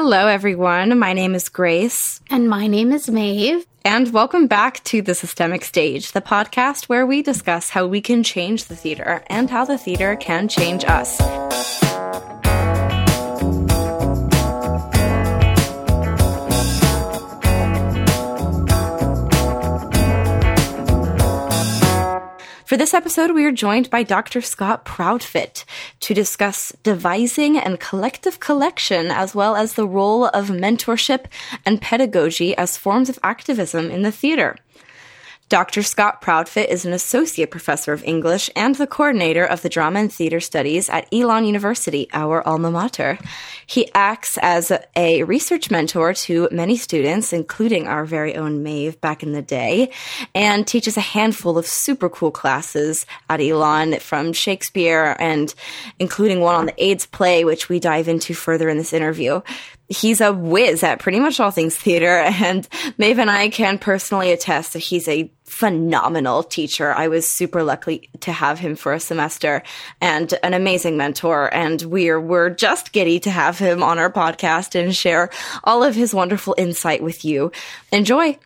Hello, everyone. My name is Grace. And my name is Maeve. And welcome back to The Systemic Stage, the podcast where we discuss how we can change the theater and how the theater can change us. For this episode, we are joined by Dr. Scott Proudfit to discuss devising and collective collection, as well as the role of mentorship and pedagogy as forms of activism in the theater. Dr. Scott Proudfit is an associate professor of English and the coordinator of the drama and theater studies at Elon University, our alma mater. He acts as a research mentor to many students, including our very own Maeve back in the day, and teaches a handful of super cool classes at Elon from Shakespeare and including one on the AIDS play, which we dive into further in this interview he's a whiz at pretty much all things theater. And Maeve and I can personally attest that he's a phenomenal teacher. I was super lucky to have him for a semester and an amazing mentor. And we're, we're just giddy to have him on our podcast and share all of his wonderful insight with you. Enjoy.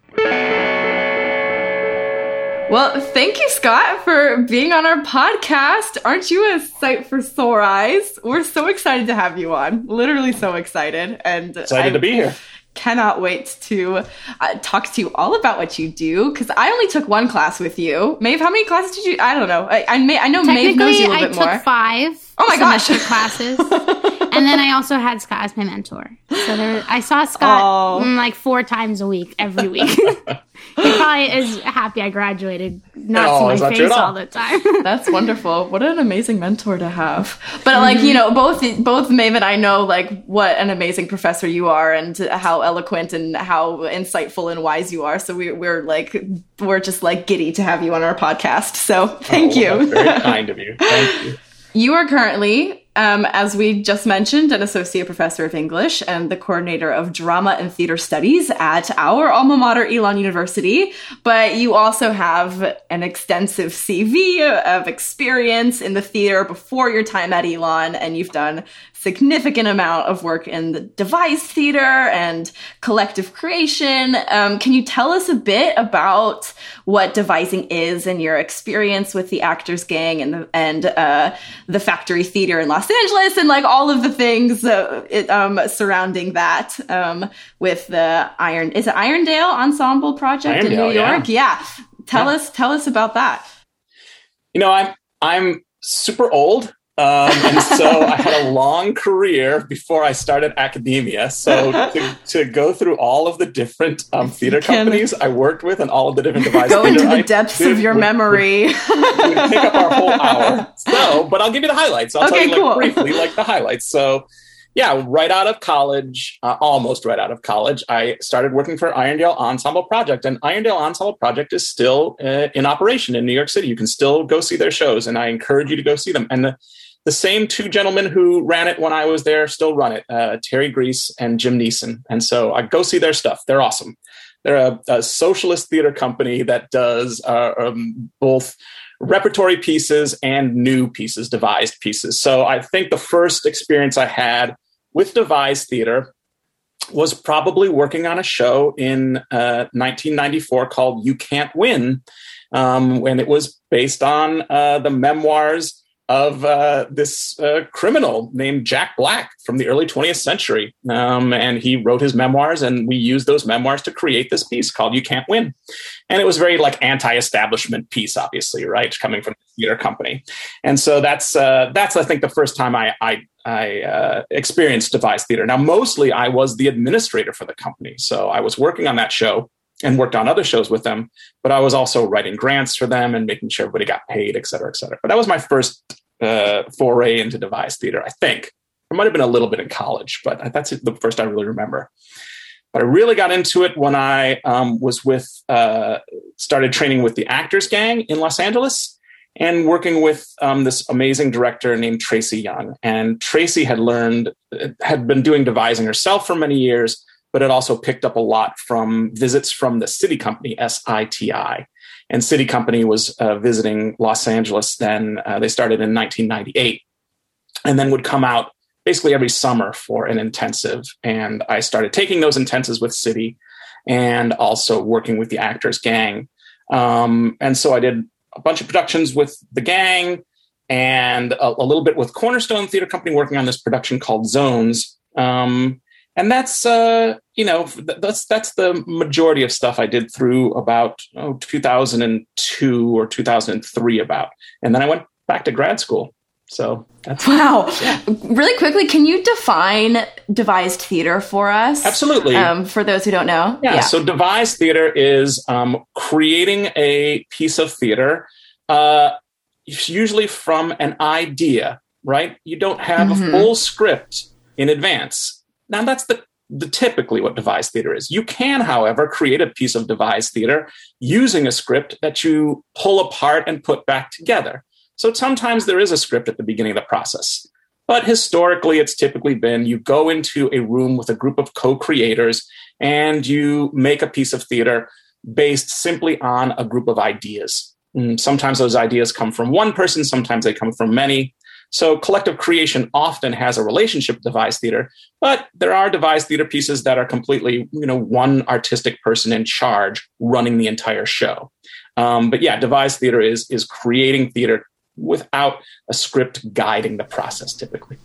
Well, thank you, Scott, for being on our podcast. Aren't you a sight for sore eyes? We're so excited to have you on. Literally so excited. And excited I, to be here cannot wait to uh, talk to you all about what you do because I only took one class with you. Maeve, how many classes did you? I don't know. I I, may, I know Maeve knows you a little bit more. I took five. Oh my gosh, classes, and then I also had Scott as my mentor. So there, I saw Scott oh. Mm, like four times a week, every week. he probably is happy I graduated, not oh, see my face all. all. the time. That's wonderful. What an amazing mentor to have. But mm-hmm. like you know, both both Maeve and I know like what an amazing professor you are, and how eloquent and how insightful and wise you are. So we, we're like we're just like giddy to have you on our podcast. So thank oh, you. very kind of you. Thank you. You are currently um, as we just mentioned, an associate professor of English and the coordinator of drama and theater studies at our alma mater, Elon University. But you also have an extensive CV of experience in the theater before your time at Elon, and you've done significant amount of work in the devised theater and collective creation. Um, can you tell us a bit about what devising is and your experience with the Actors Gang and the, and uh, the Factory Theater in Los Angeles and like all of the things uh, it, um, surrounding that um, with the Iron is it Irondale Ensemble Project Irondale, in New York? Yeah. yeah. Tell yeah. us tell us about that. You know, I'm I'm super old. Um, and so I had a long career before I started academia. So to, to go through all of the different um, theater companies I worked with and all of the different devices. Go into the I depths of your would, memory. Would, would take up our whole hour. So, but I'll give you the highlights. I'll okay, tell you like, briefly like the highlights. So yeah, right out of college, uh, almost right out of college, I started working for Irondale Ensemble Project. And Irondale Ensemble Project is still uh, in operation in New York City. You can still go see their shows, and I encourage you to go see them. And the, the same two gentlemen who ran it when I was there still run it uh, Terry Greiss and Jim Niesen. And so I go see their stuff. They're awesome. They're a, a socialist theater company that does uh, um, both repertory pieces and new pieces, devised pieces. So I think the first experience I had with devised theater was probably working on a show in uh, 1994 called You Can't Win, um, when it was based on uh, the memoirs of uh, this uh, criminal named Jack Black from the early 20th century. Um, and he wrote his memoirs, and we used those memoirs to create this piece called You Can't Win. And it was very like anti-establishment piece, obviously, right? Coming from the theater company. And so that's, uh, that's I think, the first time I, I, I uh, experienced devised theater. Now, mostly I was the administrator for the company. So I was working on that show and worked on other shows with them. But I was also writing grants for them and making sure everybody got paid, et cetera, et cetera. But that was my first uh, foray into devised theater, I think. There might have been a little bit in college, but that's the first I really remember. But I really got into it when I um, was with, uh, started training with the Actors Gang in Los Angeles and working with um, this amazing director named Tracy Young. And Tracy had learned, had been doing devising herself for many years, but had also picked up a lot from visits from the SITI Company, SITI. And SITI Company was uh, visiting Los Angeles then. Uh, they started in 1998 and then would come out basically every summer for an intensive. And I started taking those intensives with SITI and also working with the Actors Gang. Um, and so I did a bunch of productions with the gang and a, a, little bit with Cornerstone Theater Company working on this production called Zones. Um, and that's uh, you know that's that's the majority of stuff I did through about oh, 2002 or 2003 about, and then I went back to grad school. So that's wow. Yeah. Really quickly, can you define devised theater for us? Absolutely. Um, for those who don't know. Yeah. yeah. So devised theater is um, creating a piece of theater, uh, usually from an idea. Right. You don't have mm-hmm. a full script in advance. Now that's the the typically what devised theater is. You can, however, create a piece of devised theater using a script that you pull apart and put back together. So sometimes there is a script at the beginning of the process. But historically, it's typically been you go into a room with a group of co creators and you make a piece of theater based simply on a group of ideas. Mm, sometimes those ideas come from one person, sometimes they come from many. So collective creation often has a relationship with devised theater, but there are devised theater pieces that are completely, you know, one artistic person in charge running the entire show. Um, but yeah, devised theater is is creating theater without a script guiding the process typically.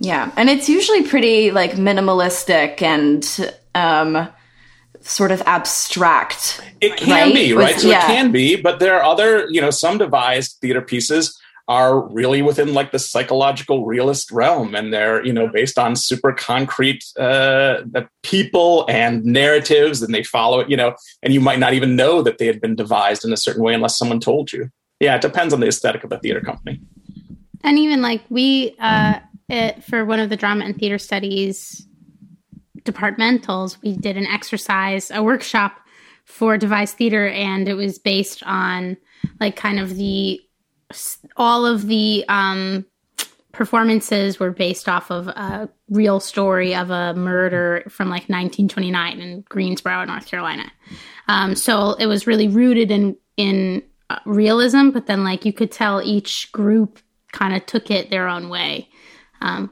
Yeah, and it's usually pretty like minimalistic and um, sort of abstract. It can right? be, right? With, so yeah. it can be, but there are other, you know, some devised theater pieces are really within like the psychological realist realm and they're you know based on super concrete uh, people and narratives and they follow it you know and you might not even know that they had been devised in a certain way unless someone told you yeah, it depends on the aesthetic of the theater company. And even like we, uh, it, for one of the drama and theater studies departmentals, we did an exercise, a workshop for devised theater, and it was based on like kind of the all of the um, performances were based off of a real story of a murder from like 1929 in Greensboro, North Carolina. Um, so it was really rooted in in realism, but then like you could tell each group kind of took it their own way. Um,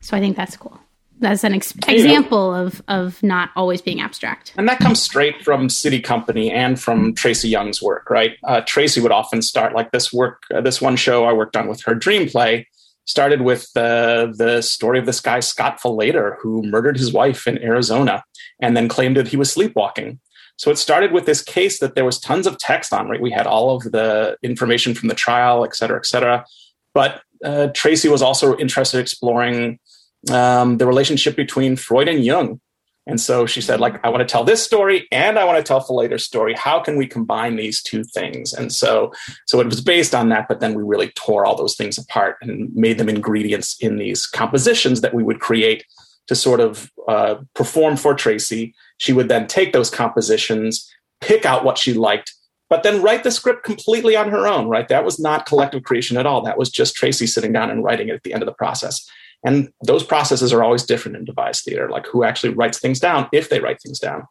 so I think that's cool. That's an ex- example of of not always being abstract. And that comes straight from SITI Company and from Tracy Young's work, right? Uh, Tracy would often start like this work. Uh, this one show I worked on with her Dream Play started with uh, the story of this guy Scott Falater who murdered his wife in Arizona and then claimed that he was sleepwalking. So it started with this case that there was tons of text on, right? We had all of the information from the trial, et cetera, et cetera. But uh, Tracy was also interested in exploring um, the relationship between Freud and Jung. And so she said, like, I want to tell this story and I want to tell Falater's story. How can we combine these two things? And so, so it was based on that, but then we really tore all those things apart and made them ingredients in these compositions that we would create to sort of uh, perform for Tracy. She would then take those compositions, pick out what she liked, but then write the script completely on her own, right? That was not collective creation at all. That was just Tracy sitting down and writing it at the end of the process. And those processes are always different in devised theater, like who actually writes things down if they write things down.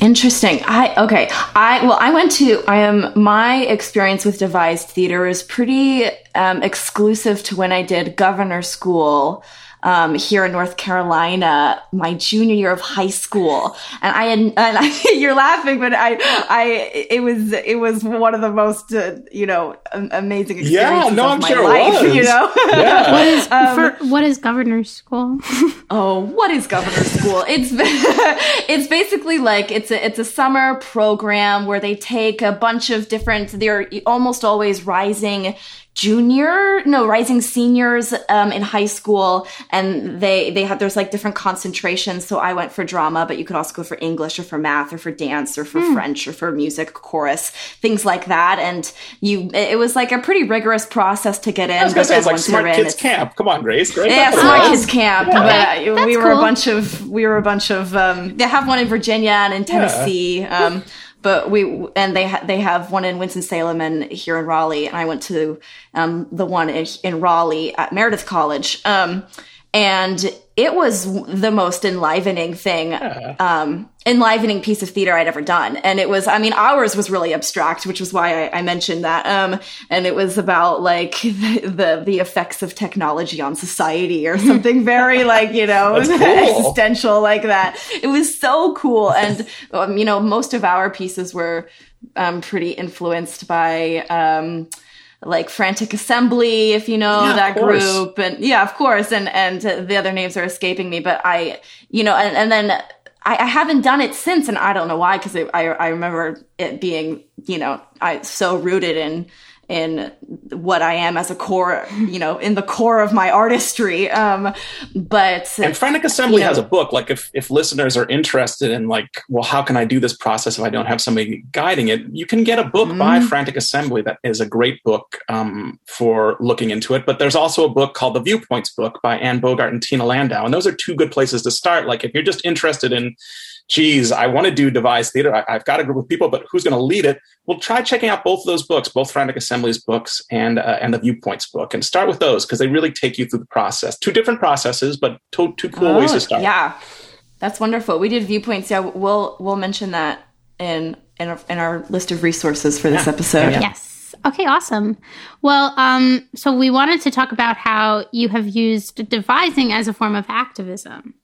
Interesting. I okay. I well, I went to. I am my experience with devised theater is pretty um, exclusive to when I did governor school um, here in North Carolina my junior year of high school, and I had and I, you're laughing, but I I it was it was one of the most uh, you know amazing experiences yeah, no, of I'm my sure life. You know, yeah. what is um, for, what is governor's school? oh, what is governor's school? It's it's basically like it's a it's a summer program where they take a bunch of different. They're almost always rising junior no rising seniors um, in high school and they they have there's like different concentrations so i went for drama but you could also go for english or for math or for dance or for mm. french or for music chorus things like that and you it was like a pretty rigorous process to get in I was gonna say, it's like smart kids camp come on grace Great. yeah smart kids camp yeah. but we were cool. a bunch of we were a bunch of um, they have one in virginia and in tennessee yeah. um, but we and they ha- they have one in Winston Salem and here in Raleigh, and I went to um, the one in, in, Raleigh at Meredith College, um, and it, was the most enlivening thing, yeah. um, enlivening piece of theater I'd ever done. And it was, I mean, ours was really abstract, which was why I, I mentioned that. Um, and it was about like the, the, the, effects of technology on society or something very like, you know, existential like that. It was so cool. And, um, you know, most of our pieces were, um, pretty influenced by, um, like Frantic Assembly, if you know yeah, that group, and yeah, of course, and and the other names are escaping me, but I, you know, and and then I, I haven't done it since, and I don't know why, because I I remember it being, you know, I so rooted in in what I am as a core, you know, in the core of my artistry. Um, but and Frantic Assembly you know, has a book. Like if if listeners are interested in like, well, how can I do this process if I don't have somebody guiding it? You can get a book mm-hmm. by Frantic Assembly that is a great book um, for looking into it. But there's also a book called the Viewpoints book by Anne Bogart and Tina Landau, and those are two good places to start. Like if you're just interested in geez, I want to do devised theater. I, have got a group of people, but who's going to lead it? Well, try checking out both of those books, both Frantic Assembly's books and uh, and the Viewpoints book, and start with those because they really take you through the process. Two different processes, but two, two cool oh, ways to oh, start. Yeah, that's wonderful. We did Viewpoints. Yeah, we'll we'll mention that in in our, in our list of resources for this yeah. episode. Yeah. Yes. Okay, awesome. Well, um, so we wanted to talk about how you have used devising as a form of activism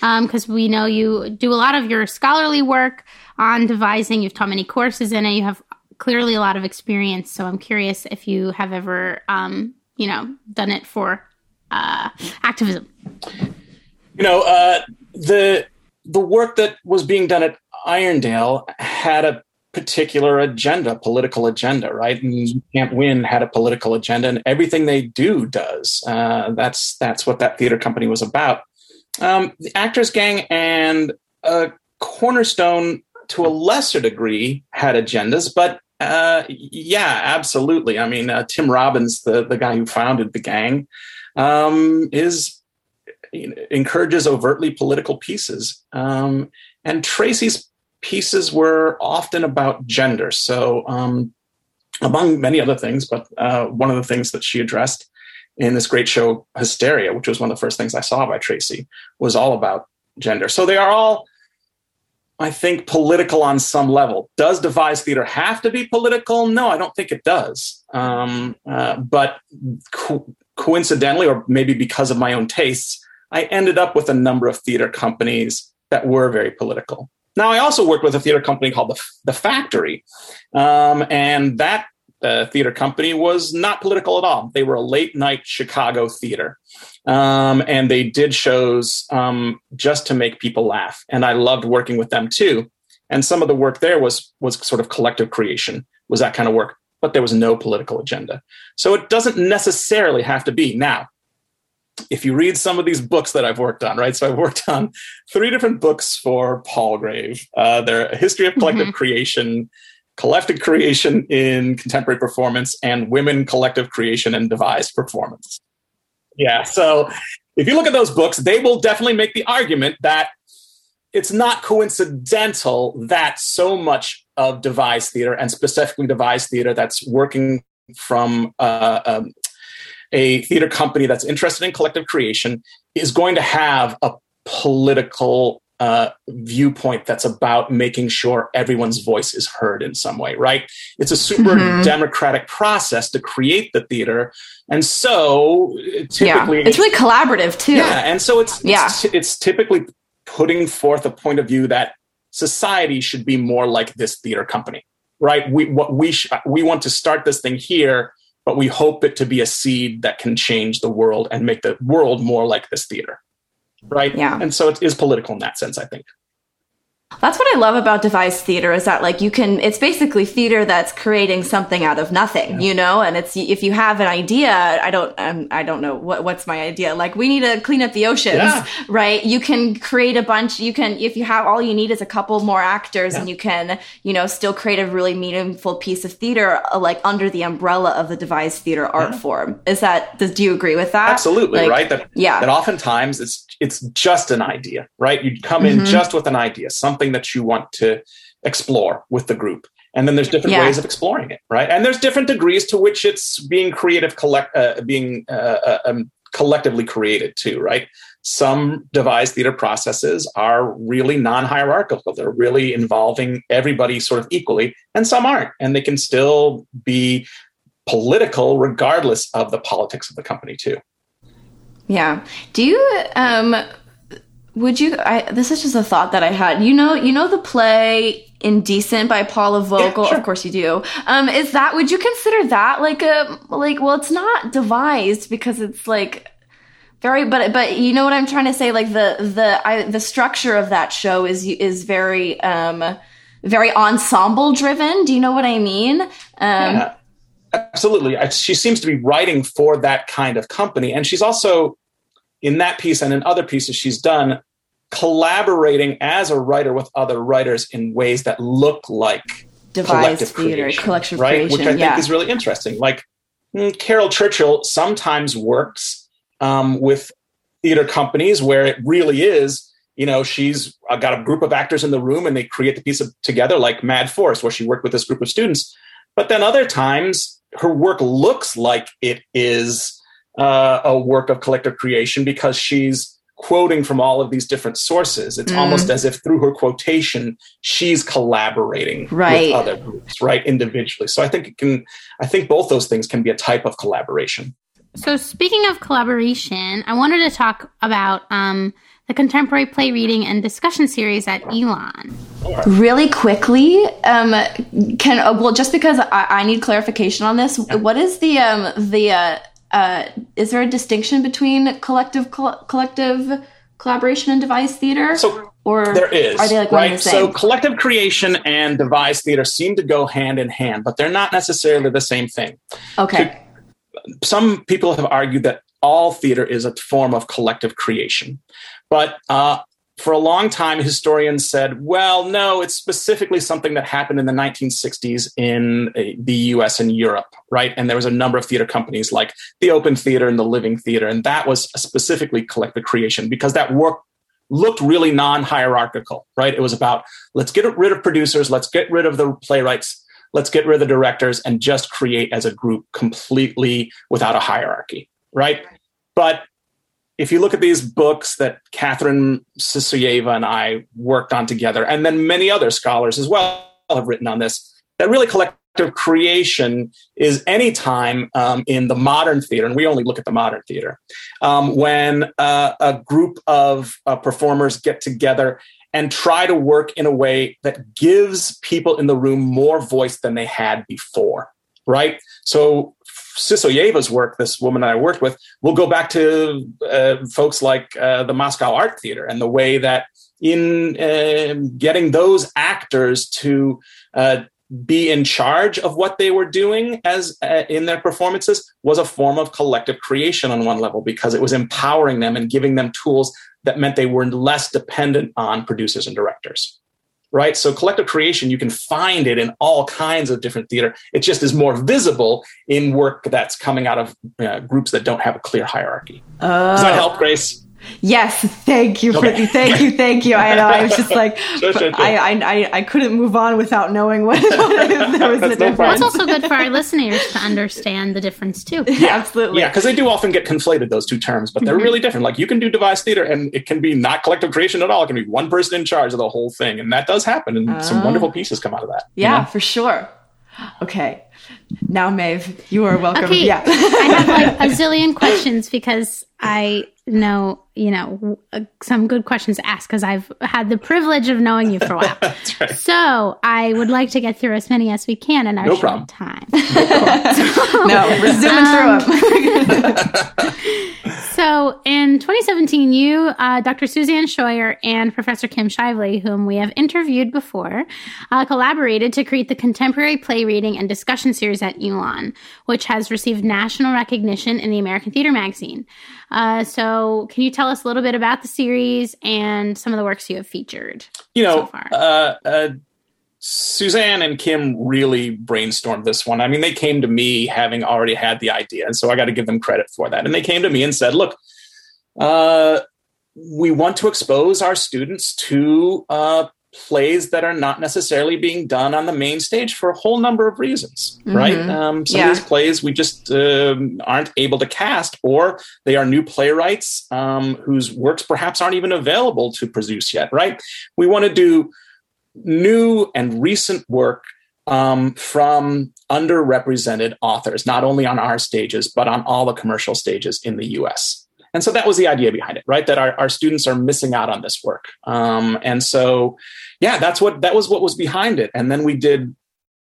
because um, we know you do a lot of your scholarly work on devising. You've taught many courses in it. You have clearly a lot of experience. So I'm curious if you have ever, um, you know, done it for uh, activism. You know, uh, the the work that was being done at Irondale had a particular agenda, political agenda, right? And you can't win had a political agenda, and everything they do does. Uh, that's that's what that theater company was about. Um, the Actors Gang and uh, Cornerstone, to a lesser degree, had agendas, but uh, yeah, absolutely. I mean, uh, Tim Robbins, the the guy who founded the gang, um, is encourages overtly political pieces, um, and Tracy's pieces were often about gender. So, um, among many other things, but uh, one of the things that she addressed in this great show Hysteria, which was one of the first things I saw by Tracy, was all about gender. So they are all, I think, political on some level. Does devised theater have to be political? No, I don't think it does. Um, uh, but co- coincidentally, or maybe because of my own tastes, I ended up with a number of theater companies that were very political. Now, I also worked with a theater company called the, the Factory, um, and that uh, theater company was not political at all. They were a late night Chicago theater. Um, and they did shows um, just to make people laugh. And I loved working with them too. And some of the work there was was sort of collective creation, was that kind of work, but there was no political agenda. So it doesn't necessarily have to be. Now, if you read some of these books that I've worked on, right? So I've worked on three different books for Palgrave. Uh, they're a history of collective mm-hmm. creation, collective creation in contemporary performance and women collective creation and devised performance. Yeah, so if you look at those books, they will definitely make the argument that it's not coincidental that so much of devised theater and specifically devised theater that's working from uh, um, a theater company that's interested in collective creation is going to have a political uh, viewpoint that's about making sure everyone's voice is heard in some way, right? It's a super mm-hmm. democratic process to create the theater, and so typically yeah. it's really collaborative too. Yeah, and so it's yeah. it's, it's typically putting forth a point of view that society should be more like this theater company, right? We what we sh- we want to start this thing here, but we hope it to be a seed that can change the world and make the world more like this theater right? Yeah. And so it is political in that sense, I think. That's what I love about devised theater is that like you can it's basically theater that's creating something out of nothing, yeah. you know? And it's if you have an idea, I don't um, I don't know what what's my idea. Like we need to clean up the oceans, yeah. right? You can create a bunch, you can if you have all you need is a couple more actors yeah. and you can, you know, still create a really meaningful piece of theater uh, like under the umbrella of the devised theater art form. Is that does do you agree with that? Absolutely, like, right? That yeah. that oftentimes it's it's just an idea, right? You come in mm-hmm. just with an idea, something that you want to explore with the group. And then there's different yeah. ways of exploring it, right? And there's different degrees to which it's being creative, collect, uh, being uh, uh, um, collectively created too, right? Some devised theater processes are really non hierarchical. They're really involving everybody sort of equally, and some aren't. And they can still be political regardless of the politics of the company, too. Yeah. Do you, um, would you, I, this is just a thought that I had. You know, you know the play Indecent by Paula Vogel. Yeah, sure. Of course you do. Um, is that would you consider that like a like well it's not devised because it's like very but but you know what I'm trying to say like the the I, the structure of that show is is very um very ensemble driven. Do you know what I mean? Um, yeah, absolutely. She seems to be writing for that kind of company and she's also in that piece and in other pieces she's done collaborating as a writer with other writers in ways that look like devised theater, creation, collection right? Creation, Which I yeah. think is really interesting. Like Caryl Churchill sometimes works um, with theater companies where it really is, you know, she's got a group of actors in the room and they create the piece of, together, like Mad Forest, where she worked with this group of students. But then other times, her work looks like it is uh, a work of collective creation because she's quoting from all of these different sources. It's mm. almost as if through her quotation, she's collaborating right. with other groups, right, individually. So I think it can. I think both those things can be a type of collaboration. So speaking of collaboration, I wanted to talk about um, the contemporary play reading and discussion series at Elon. Really quickly, um, can uh, well just because I, I, need clarification on this, yeah. what is the um, the uh, uh, is there a distinction between collective collective collaboration and devised theater? So or there is. Are they like right? So collective creation and devised theater seem to go hand in hand, but they're not necessarily the same thing. Okay. some people have argued that all theater is a form of collective creation, but uh, for a long time, historians said, well, no, it's specifically something that happened in the 1960s in uh, the US and Europe, right? And there was a number of theater companies like the Open Theater and the Living Theater. And that was specifically collective creation because that work looked really non hierarchical, right? It was about let's get rid of producers, let's get rid of the playwrights, let's get rid of the directors, and just create as a group completely without a hierarchy, right? But if you look at these books that Catherine Syssoyeva and I worked on together, and then many other scholars as well have written on this, that really collective creation is any time um, in the modern theater, and we only look at the modern theater, um, when uh, a group of uh, performers get together and try to work in a way that gives people in the room more voice than they had before, right? So Syssoyeva's work, this woman that I worked with, will go back to uh, folks like uh, the Moscow Art Theater and the way that in uh, getting those actors to uh, be in charge of what they were doing as uh, in their performances was a form of collective creation on one level because it was empowering them and giving them tools that meant they were less dependent on producers and directors right? So collective creation, you can find it in all kinds of different theater. It just is more visible in work that's coming out of uh, groups that don't have a clear hierarchy. Does that help, Grace? Yes, thank you, okay. Thank you, thank you. I know. I was just like, sure, sure, sure. I, I, I couldn't move on without knowing what, what there was a difference. No it's also good for our listeners to understand the difference too. Yeah, absolutely. Yeah, because they do often get conflated those two terms, but they're mm-hmm. really different. Like you can do devised theater, and it can be not collective creation at all. It can be one person in charge of the whole thing, and that does happen, and uh, some ah. wonderful pieces come out of that. Yeah, you know? for sure. Okay. Now, Maeve, you are welcome. Okay. Yeah. I have like a zillion questions because I know, you know, some good questions to ask because I've had the privilege of knowing you for a while. right. So I would like to get through as many as we can in our no short time. No, so, no, we're zooming um, through them. so in 2017, you, uh, Dr. Suzanne Scheuer, and Professor Kim Shively, whom we have interviewed before, uh, collaborated to create the contemporary play reading and discussion series at Elon, which has received national recognition in the American Theater Magazine. Uh, so, can you tell us a little bit about the series and some of the works you have featured? You know, so uh, uh, Suzanne and Kim really brainstormed this one. I mean, they came to me having already had the idea, and so I got to give them credit for that. And they came to me and said, "Look, uh, we want to expose our students to uh, plays that are not necessarily being done on the main stage for a whole number of reasons, mm-hmm. right? Um, some yeah. of these plays we just um, aren't able to cast, or they are new playwrights um, whose works perhaps aren't even available to produce yet, right? We want to do new and recent work um, from underrepresented authors, not only on our stages, but on all the commercial stages in the US. And so that was the idea behind it, right? That our, our students are missing out on this work. Um, and so, yeah, that's what, that was what was behind it. And then we did,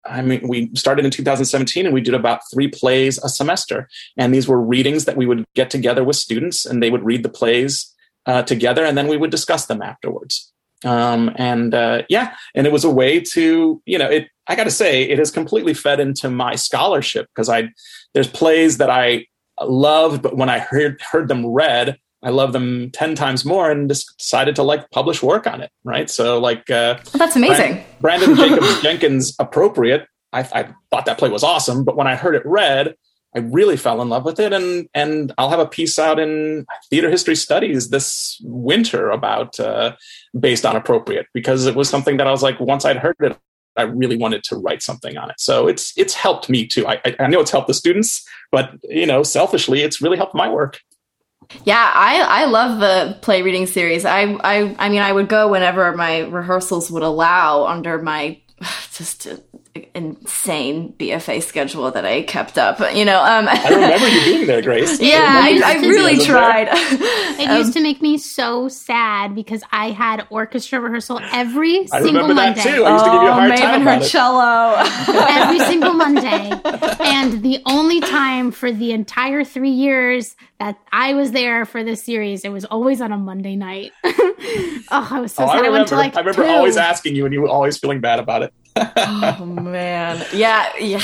I mean, we started in 2017 and we did about three plays a semester. And these were readings that we would get together with students and they would read the plays uh, together and then we would discuss them afterwards. Um, and uh, yeah, and it was a way to, you know, it, I got to say, it has completely fed into my scholarship because I, there's plays that I loved, but when I heard heard them read, I love them ten times more, and just decided to like publish work on it. Right, so like uh, oh, that's amazing. Branden, Branden Jacobs Jenkins, appropriate. I, I thought that play was awesome, but when I heard it read, I really fell in love with it, and and I'll have a piece out in theater history studies this winter about uh, based on appropriate because it was something that I was like once I'd heard it, I really wanted to write something on it. So it's it's helped me too. I, I know it's helped the students, but you know, selfishly, it's really helped my work. Yeah, I I love the play reading series. I I I mean, I would go whenever my rehearsals would allow under my just insane BFA schedule that I kept up. You know, um, I remember you being there, Grace. Yeah, I, I, really tried. it um, used to make me so sad because I had orchestra rehearsal every I single Monday. That too. I used to give you a hard oh, time her cello every single Monday, and the only time for the entire three years that I was there for this series, it was always on a Monday night. oh, I was so oh, sad. I, remember, I went to like. I remember two. always asking you, and you were always feeling bad about it oh man. Yeah yeah.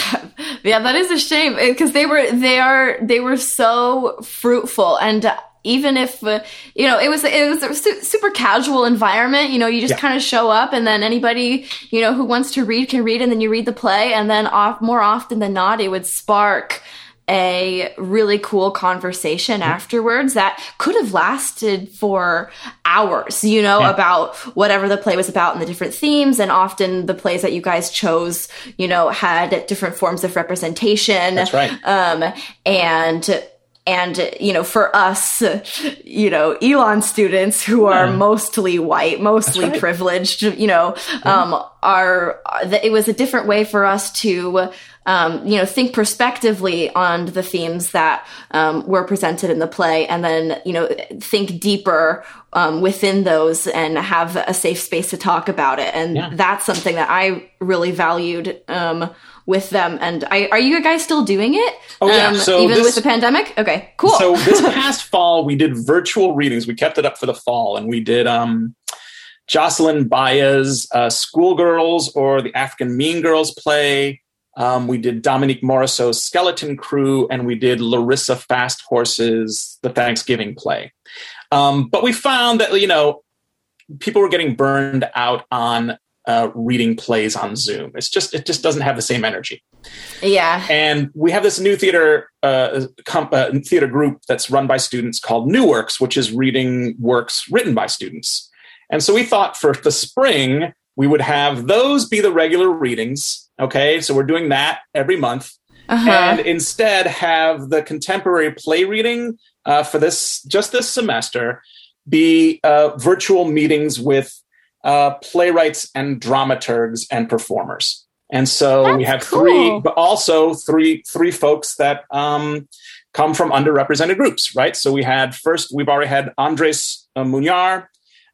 Yeah that is a shame because they were they are they were so fruitful. And even if uh, you know it was it was a su- super casual environment you know you just yeah. kind of show up and then anybody you know who wants to read can read and then you read the play. And then off more often than not it would spark a really cool conversation mm-hmm. afterwards that could have lasted for hours, you know, yeah. about whatever the play was about and the different themes. And often the plays that you guys chose, you know, had different forms of representation. That's right. Um, and and you know for us you know elon students who are yeah. mostly white mostly right. privileged you know um, are it was a different way for us to um, you know, think prospectively on the themes that um, were presented in the play, and then you know, think deeper um, within those and have a safe space to talk about it. And yeah. that's something that I really valued um, with them. And I, are you guys still doing it? Oh yeah, um, so even this, with the pandemic. Okay, cool. So this past fall, we did virtual readings. We kept it up for the fall, and we did. um Jocelyn Bioh's uh, Schoolgirls or the African Mean Girls play. Um, we did Dominique Morisseau's Skeleton Crew, and we did Larissa FastHorse's The Thanksgiving Play. Um, but we found that, you know, people were getting burned out on uh, reading plays on Zoom. It's just, it just doesn't have the same energy. Yeah. And we have this new theater uh, comp, uh, theater group that's run by students called New Works, which is reading works written by students. And so we thought for the spring, we would have those be the regular readings Okay, so we're doing that every month. Uh-huh. And instead, have the contemporary play reading uh, for this just this semester be uh, virtual meetings with uh, playwrights and dramaturgs and performers. And so That's we have cool. three, but also three three folks that um, come from underrepresented groups, right? So we had first, we've already had Andres uh, Muñar.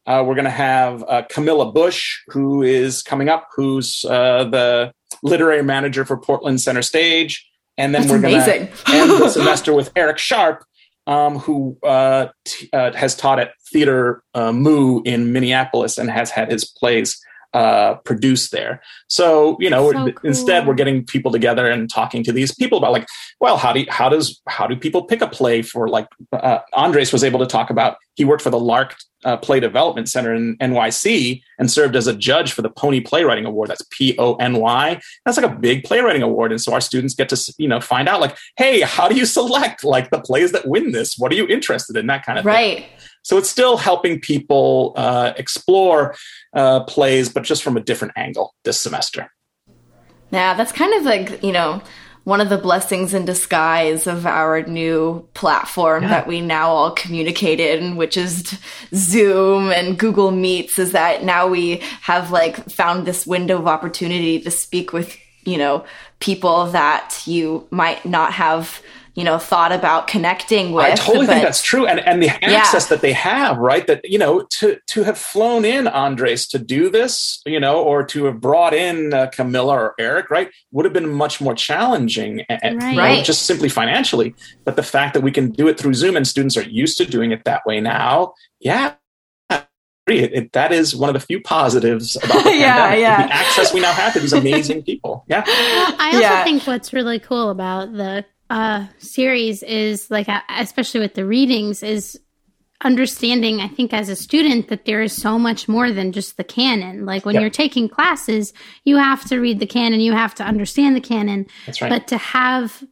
Uh, we're going to have uh, Kamilah Bush, who is coming up, who's uh, the literary manager for Portland Center Stage. And then That's we're going to end the semester with Eric Sharp, um, who uh, t- uh, has taught at Theater uh, Mu in Minneapolis and has had his plays uh, produced there. So you know, so cool. instead we're getting people together and talking to these people about like, well, how do you, how does how do people pick a play for like uh, Andres was able to talk about. He worked for the Lark uh, Play Development Center in NYC and served as a judge for the Pony Playwriting Award. That's P O N Y. That's like a big playwriting award, and so our students get to you know find out like, hey, how do you select like the plays that win this? What are you interested in? That kind of thing. right. thing. So it's still helping people uh, explore uh, plays, but just from a different angle this semester. Yeah, that's kind of like, you know, one of the blessings in disguise of our new platform yeah. that we now all communicate in, which is Zoom and Google Meets, is that now we have like found this window of opportunity to speak with, you know, people that you might not have you know thought about connecting with. I totally but, think that's true, and and the access yeah. that they have, right? That you know to to have flown in Andres to do this, you know, or to have brought in uh, Kamilah or Eric, right, would have been much more challenging, and, right. right. just simply financially. But the fact that we can do it through Zoom and students are used to doing it that way now, yeah, it, it, that is one of the few positives about the yeah, yeah. The access we now have to these amazing people. Yeah. I also yeah. think what's really cool about the uh, series is like, uh, especially with the readings, is understanding. I think as a student that there is so much more than just the canon. Like when yep. you're taking classes, you have to read the canon, you have to understand the canon. That's right. But to have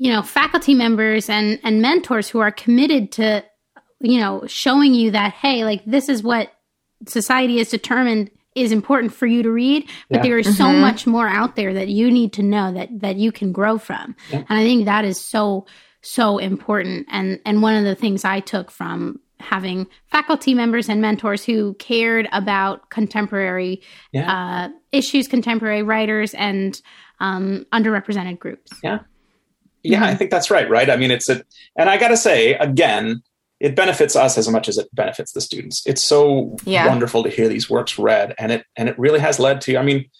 you know faculty members and and mentors who are committed to you know showing you that hey like this is what society has determined is important for you to read, but yeah. there is mm-hmm. so much more out there that you need to know that that you can grow from. Yeah. And I think that is so so important and and one of the things I took from having faculty members and mentors who cared about contemporary yeah. uh, issues, contemporary writers, and um, underrepresented groups. Yeah, yeah, mm-hmm. I think that's right. Right. I mean, it's a, and I got to say again, it benefits us as much as it benefits the students. It's so yeah. wonderful to hear these works read, and it and it really has led to. I mean,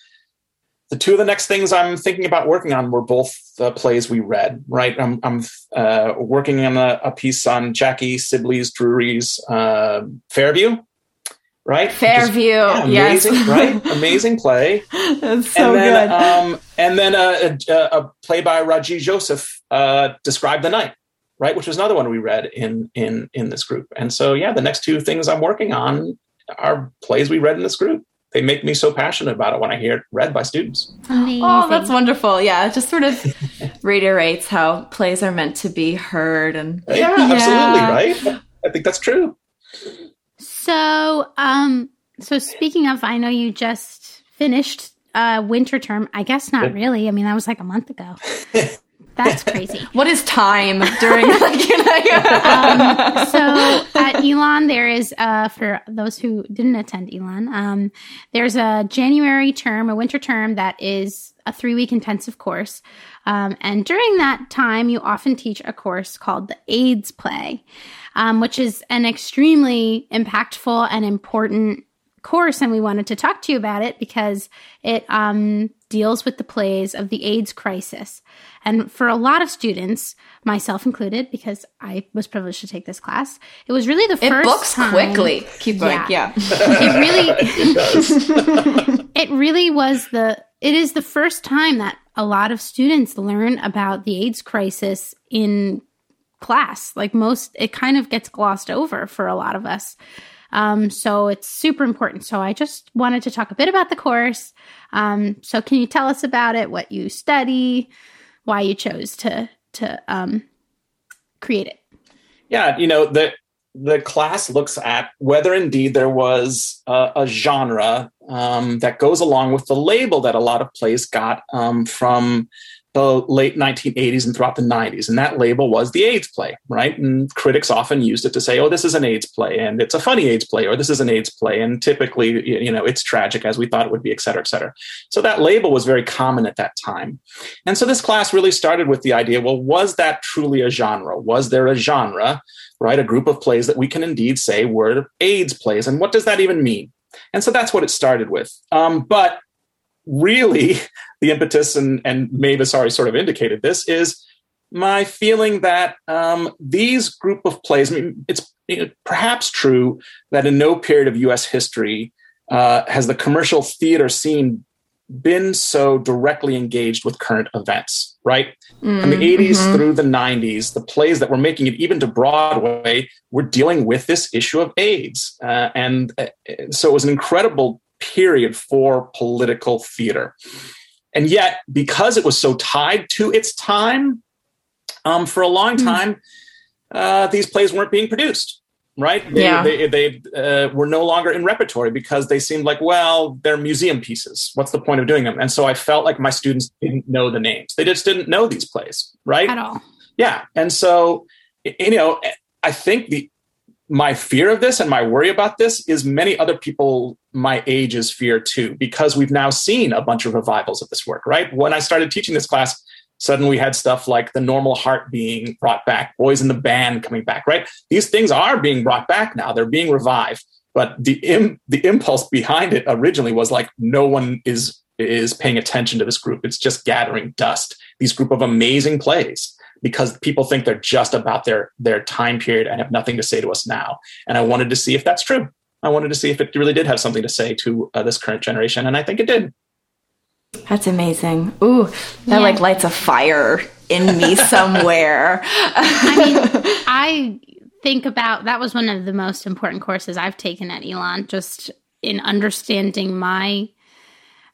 the two of the next things I'm thinking about working on were both the plays we read. Right, I'm I'm uh, working on a, a, piece on Jackie Sibblies Drury's uh, Fairview. Right, Fairview, yeah, amazing, yes. right? Amazing play. That's so and then, good. Um, and then a, a, a, play by Rajiv Joseph, uh, Describe the Night right? Which was another one we read in in in this group. And so yeah, the next two things I'm working on are plays we read in this group. They make me so passionate about it when I hear it read by students. Amazing. Oh, that's wonderful. Yeah, it just sort of reiterates how plays are meant to be heard and yeah, yeah, absolutely, right? I think that's true. So, um so speaking of, I know you just finished uh winter term. I guess not really. I mean, that was like a month ago. That's crazy. what is time during like, you know, um, so at Elon there is uh, for those who didn't attend Elon, um, there's a January term, a winter term that is a three week intensive course. Um, and during that time, you often teach a course called the AIDS play, um, which is an extremely impactful and important course. And we wanted to talk to you about it because it um, deals with the plays of the AIDS crisis. And for a lot of students, myself included, because I was privileged to take this class, it was really the it first books time, quickly. Keep going. Yeah. yeah. it really it really was the it is the first time that a lot of students learn about the AIDS crisis in class. Like most it kind of gets glossed over for a lot of us. Um, so it's super important. So I just wanted to talk a bit about the course. Um, so can you tell us about it, what you study, why you chose to to um, create it? Yeah, you know the the class looks at whether indeed there was a, a genre um, that goes along with the label that a lot of plays got um, from the late 1980s and throughout the 90s. And that label was the AIDS play, right? And critics often used it to say, oh, this is an AIDS play and it's a funny AIDS play, or this is an AIDS play. And typically, you know, it's tragic as we thought it would be, et cetera, et cetera. So that label was very common at that time. And so this class really started with the idea well, was that truly a genre? Was there a genre, right? A group of plays that we can indeed say were AIDS plays. And what does that even mean? And so that's what it started with. Um, but really the impetus and and Maeve's already sort of indicated this is my feeling that um, these group of plays. I mean, it's you know, perhaps true that in no period of U.S. history uh, has the commercial theater scene been so directly engaged with current events, right? Mm, From the 80s mm-hmm. through the 90s, the plays that were making it even to Broadway were dealing with this issue of AIDS. Uh, and uh, so it was an incredible period for political theater. And yet, because it was so tied to its time, um, for a long hmm. time, mm. uh, these plays weren't being produced. right? They, yeah. they, they uh, were no longer in repertory because they seemed like, well, they're museum pieces. What's the point of doing them? And so I felt like my students didn't know the names. They just didn't know these plays, right? At all. Yeah. And so, you know, I think the my fear of this and my worry about this is many other people my age's fear too, because we've now seen a bunch of revivals of this work, right? When I started teaching this class, Suddenly we had stuff like the normal heart being brought back, boys in the band coming back, right? These things are being brought back now. They're being revived. But the Im- the impulse behind it originally was like no one is is paying attention to this group. It's just gathering dust. These group of amazing plays because people think they're just about their their time period and have nothing to say to us now. And I wanted to see if that's true. I wanted to see if it really did have something to say to uh, this current generation, and I think it did. That's amazing. Ooh, that yeah. like lights a fire in me somewhere. I mean, I think about that was one of the most important courses I've taken at Elon, just in understanding my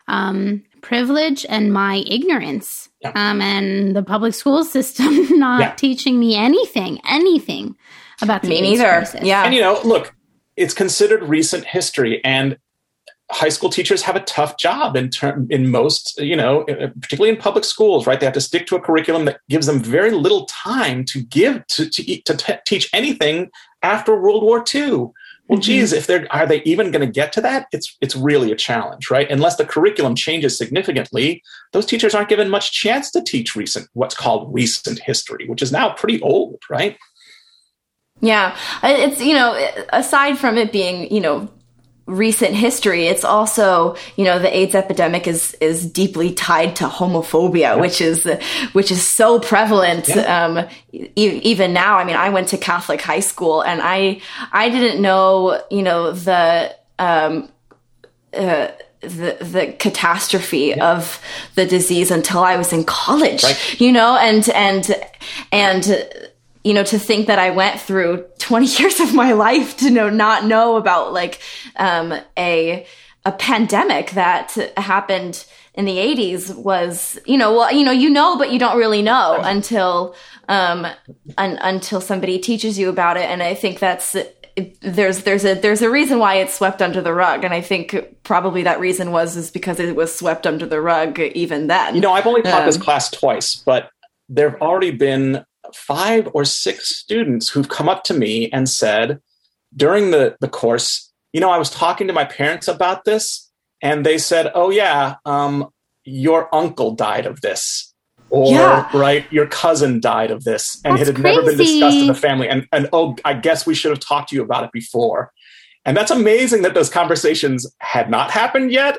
um, privilege and my ignorance, yeah. um, and the public school system not yeah. teaching me anything, anything about the me neither. Crisis. Yeah, and you know, look, it's considered recent history, and high school teachers have a tough job in term in most you know particularly in public schools right they have to stick to a curriculum that gives them very little time to give to to, to t- teach anything after world war ii well mm-hmm. geez if they're are they even going to get to that? It's it's really a challenge right? Unless the curriculum changes significantly those teachers aren't given much chance to teach recent what's called recent history which is now pretty old right? Yeah it's you know aside from it being you know recent history, it's also you know the AIDS epidemic is is deeply tied to homophobia, yeah. which is which is so prevalent yeah. um, e- even now. I mean, I went to Catholic high school, and I I didn't know you know the um, uh, the the catastrophe yeah. of the disease until I was in college, right. you know, and and and you know, to think that I went through 20 years of my life to know, not know about like, um, a, a pandemic that happened in the 80s was, you know, well, you know, you know, but you don't really know until, um, un- until somebody teaches you about it. And I think that's, there's there's a there's a reason why it's swept under the rug. And i think probably that reason was is because it was swept under the rug even then. You know i've only taught um, this class twice but there have already been five or six students who've come up to me and said during the, the course, you know, I was talking to my parents about this, and they said, oh, yeah, um, your uncle died of this. Or, yeah. right, your cousin died of this, and that's it had crazy. never been discussed in the family. And, and oh, I guess we should have talked to you about it before. And that's amazing that those conversations had not happened yet,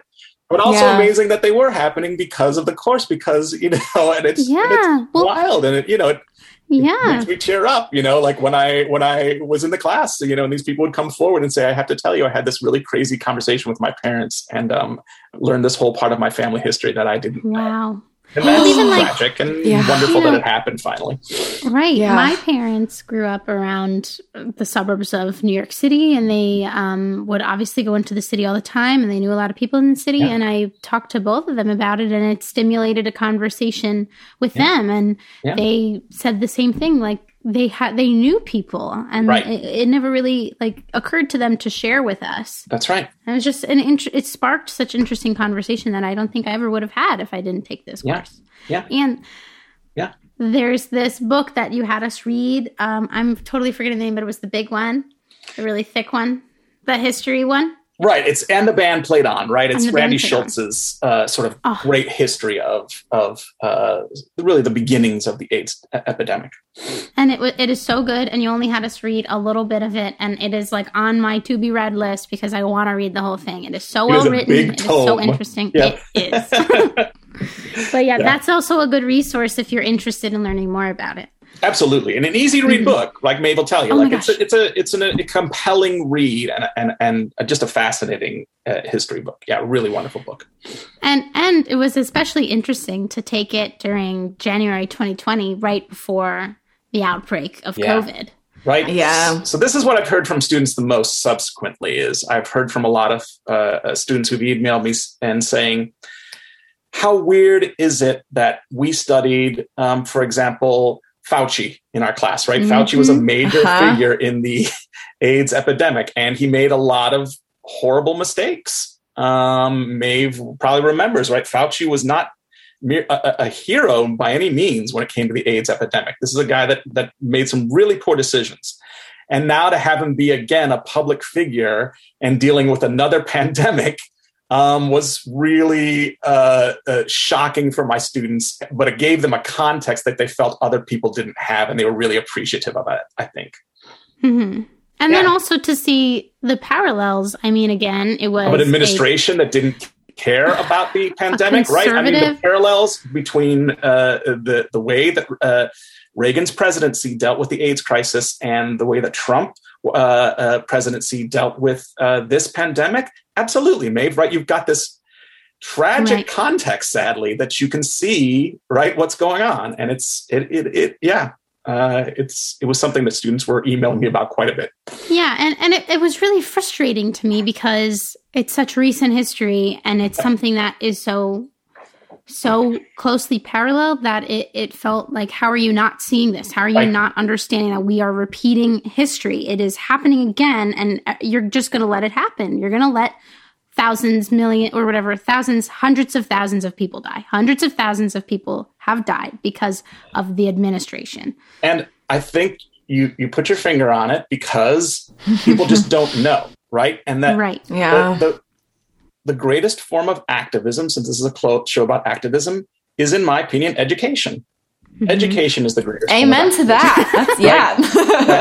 but also yeah. amazing that they were happening because of the course because you know and it's, yeah. and it's well, wild and it you know it, yeah makes me cheer up you know like when i when i was in the class you know and these people would come forward and say i have to tell you i had this really crazy conversation with my parents and um learned this whole part of my family history that i didn't wow know. And that's even tragic like, and yeah. wonderful you know, that it happened finally. Right. Yeah. My parents grew up around the suburbs of New York City and they um, would obviously go into the city all the time and they knew a lot of people in the city. Yeah. And I talked to both of them about it and it stimulated a conversation with them. And they said the same thing like, they had they knew people and right. it, it, never really like occurred to them to share with us. That's right. And it was just an int- it sparked such interesting conversation that i don't think i ever would have had if i didn't take this yeah. course. Yeah. And yeah. there's this book that you had us read. Um, i'm totally forgetting the name but it was the big one the really thick one the history one Right. It's and the band played on. Right. It's Randy Shilts's uh, sort of oh. great history of of uh, really the beginnings of the AIDS epidemic. And it it is so good. And you only had us read a little bit of it, and it is like on my to be read list because I want to read the whole thing. It is so it well is written. It is so interesting. It is. but yeah, yeah, that's also a good resource if you're interested in learning more about it. Absolutely, and an easy to read mm-hmm. book, like Maeve will tell you. Oh like it's a, it's a it's an, a compelling read and and and just a fascinating uh, history book. Yeah, really wonderful book. And and it was especially interesting to take it during January 2020, right before the outbreak of yeah. COVID. Right. Yeah. So this is what I've heard from students the most. Subsequently, is I've heard from a lot of uh, students who've emailed me and saying, "How weird is it that we studied, um, for example." Fauci in our class, right? Mm-hmm. Fauci was a major uh-huh. figure in the AIDS epidemic, and he made a lot of horrible mistakes. Um, Maeve probably remembers, right? Fauci was not a, a, hero by any means when it came to the AIDS epidemic. This is a guy that that made some really poor decisions. And now to have him be again a public figure and dealing with another pandemic um, was really uh, uh, shocking for my students, but it gave them a context that they felt other people didn't have, and they were really appreciative of it, I think. Mm-hmm. And yeah. then also to see the parallels. I mean, again, it was. But administration a- that didn't care about the pandemic, right? I mean, the parallels between uh, the the way that uh, Reagan's presidency dealt with the AIDS crisis and the way that Trump uh, uh, presidency dealt with uh, this pandemic, absolutely, Maeve. Right? You've got this tragic right. context, sadly, that you can see right what's going on, and it's it it, it yeah. Uh, it's it was something that students were emailing me about quite a bit. Yeah, and and it, it was really frustrating to me because it's such recent history, and it's something that is so so closely parallel that it, it felt like how are you not seeing this? How are you right. not understanding that we are repeating history? It is happening again and uh, you're just going to let it happen. You're going to let thousands million or whatever thousands hundreds of thousands of people die. Hundreds of thousands of people have died because of the administration. And i think you you put your finger on it because people just don't know right? And that right. Yeah. the, the, the greatest form of activism, since this is a show about activism, is, in my opinion, education. Mm-hmm. Education is the greatest. Amen to that. yeah.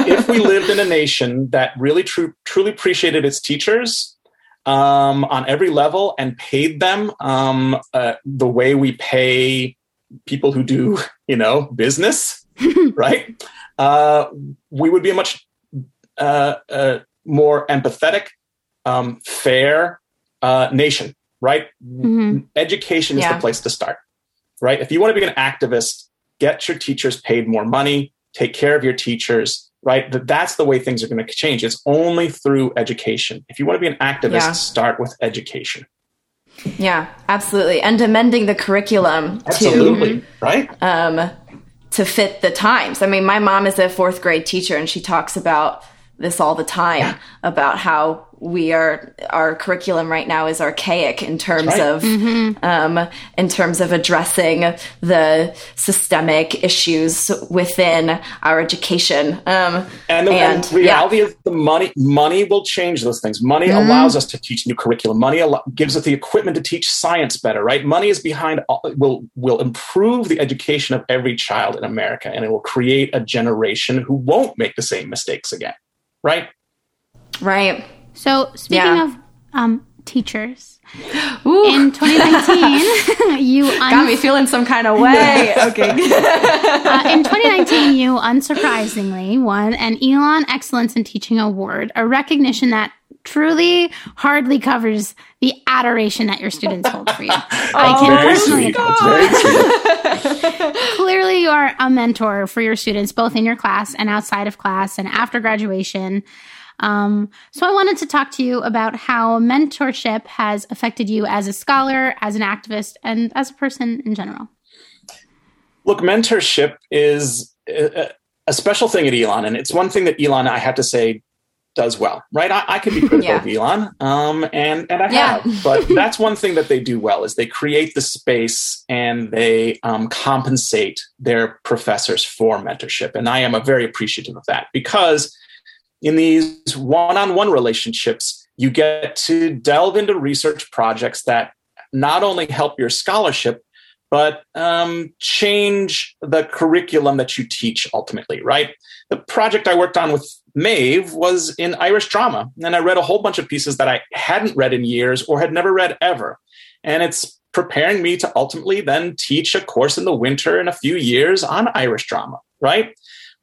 if we lived in a nation that really tr- truly appreciated its teachers um, on every level and paid them um, uh, the way we pay people who do, you know, business, right? Uh, we would be a much uh, uh more empathetic, um, fair, uh, nation, right? Mm-hmm. Education is yeah. the place to start, right? If you want to be an activist, get your teachers paid more money, take care of your teachers, right? That's the way things are going to change. It's only through education. If you want to be an activist, yeah. start with education. Yeah, absolutely. And amending the curriculum absolutely, to right? Um, to fit the times. I mean, my mom is a fourth grade teacher, and she talks about this all the time yeah. about how we are our curriculum right now is archaic in terms right. of mm-hmm. um, in terms of addressing the systemic issues within our education um, and the and, reality yeah. the money money will change those things money mm-hmm. allows us to teach new curriculum money al- gives us the equipment to teach science better right money is behind all, will will improve the education of every child in america and it will create a generation who won't make the same mistakes again right right so speaking yeah. of um, teachers, Ooh. in 2019, you un- got me feeling some kind of way. okay. uh, in 2019, you unsurprisingly won an Elon Excellence in Teaching Award, a recognition that truly hardly covers the adoration that your students hold for you. oh, I can personally. Clearly, you are a mentor for your students, both in your class and outside of class and after graduation. Um, so I wanted to talk to you about how mentorship has affected you as a scholar, as an activist, and as a person in general. Look, mentorship is a, a special thing at Elon, and it's one thing that Elon, I have to say, does well, right? I, I can be critical yeah. of Elon, um, and and I yeah. have, but that's one thing that they do well is they create the space and they um, compensate their professors for mentorship, and I am a very appreciative of that because in these one on one relationships, you get to delve into research projects that not only help your scholarship, but um, change the curriculum that you teach ultimately, right? The project I worked on with Maeve was in Irish drama, and I read a whole bunch of pieces that I hadn't read in years or had never read ever. And it's preparing me to ultimately then teach a course in the winter in a few years on Irish drama, right?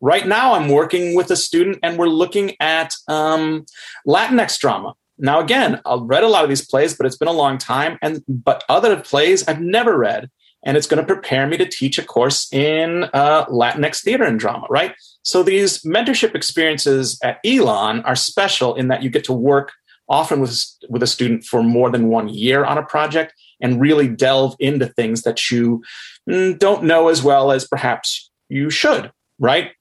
Right now, I'm working with a student and we're looking at um, Latinx drama. Now, again, I've read a lot of these plays, but it's been a long time. And but other plays I've never read, and it's going to prepare me to teach a course in uh, Latinx theater and drama. Right. So these mentorship experiences at Elon are special in that you get to work often with with a student for more than one year on a project and really delve into things that you mm, don't know as well as perhaps you should right?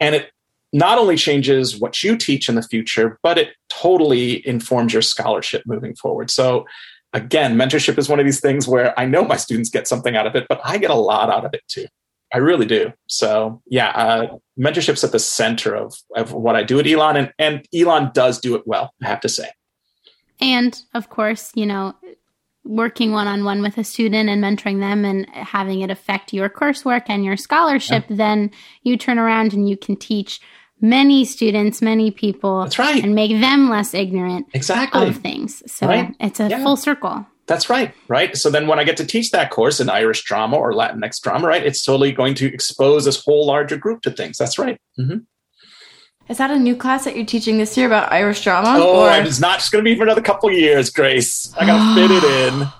And it not only changes what you teach in the future, but it totally informs your scholarship moving forward. So, again, mentorship is one of these things where I know my students get something out of it, but I get a lot out of it too. I really do. So, yeah, uh, mentorship's at the center of, of what I do at Elon, and, and Elon does do it well, I have to say. And of course, you know, working one on one with a student and mentoring them and having it affect your coursework and your scholarship, yeah. then you turn around and you can teach many students, many people. That's right. And make them less ignorant exactly. of things. So right. it's a yeah. full circle. That's right, right? So then when I get to teach that course in Irish drama or Latinx drama, right, it's totally going to expose this whole larger group to things. That's right. Mm-hmm. Is that a new class that you're teaching this year about Irish drama? Oh, or? it's not just going to be for another couple years, Grace. I got to fit it in.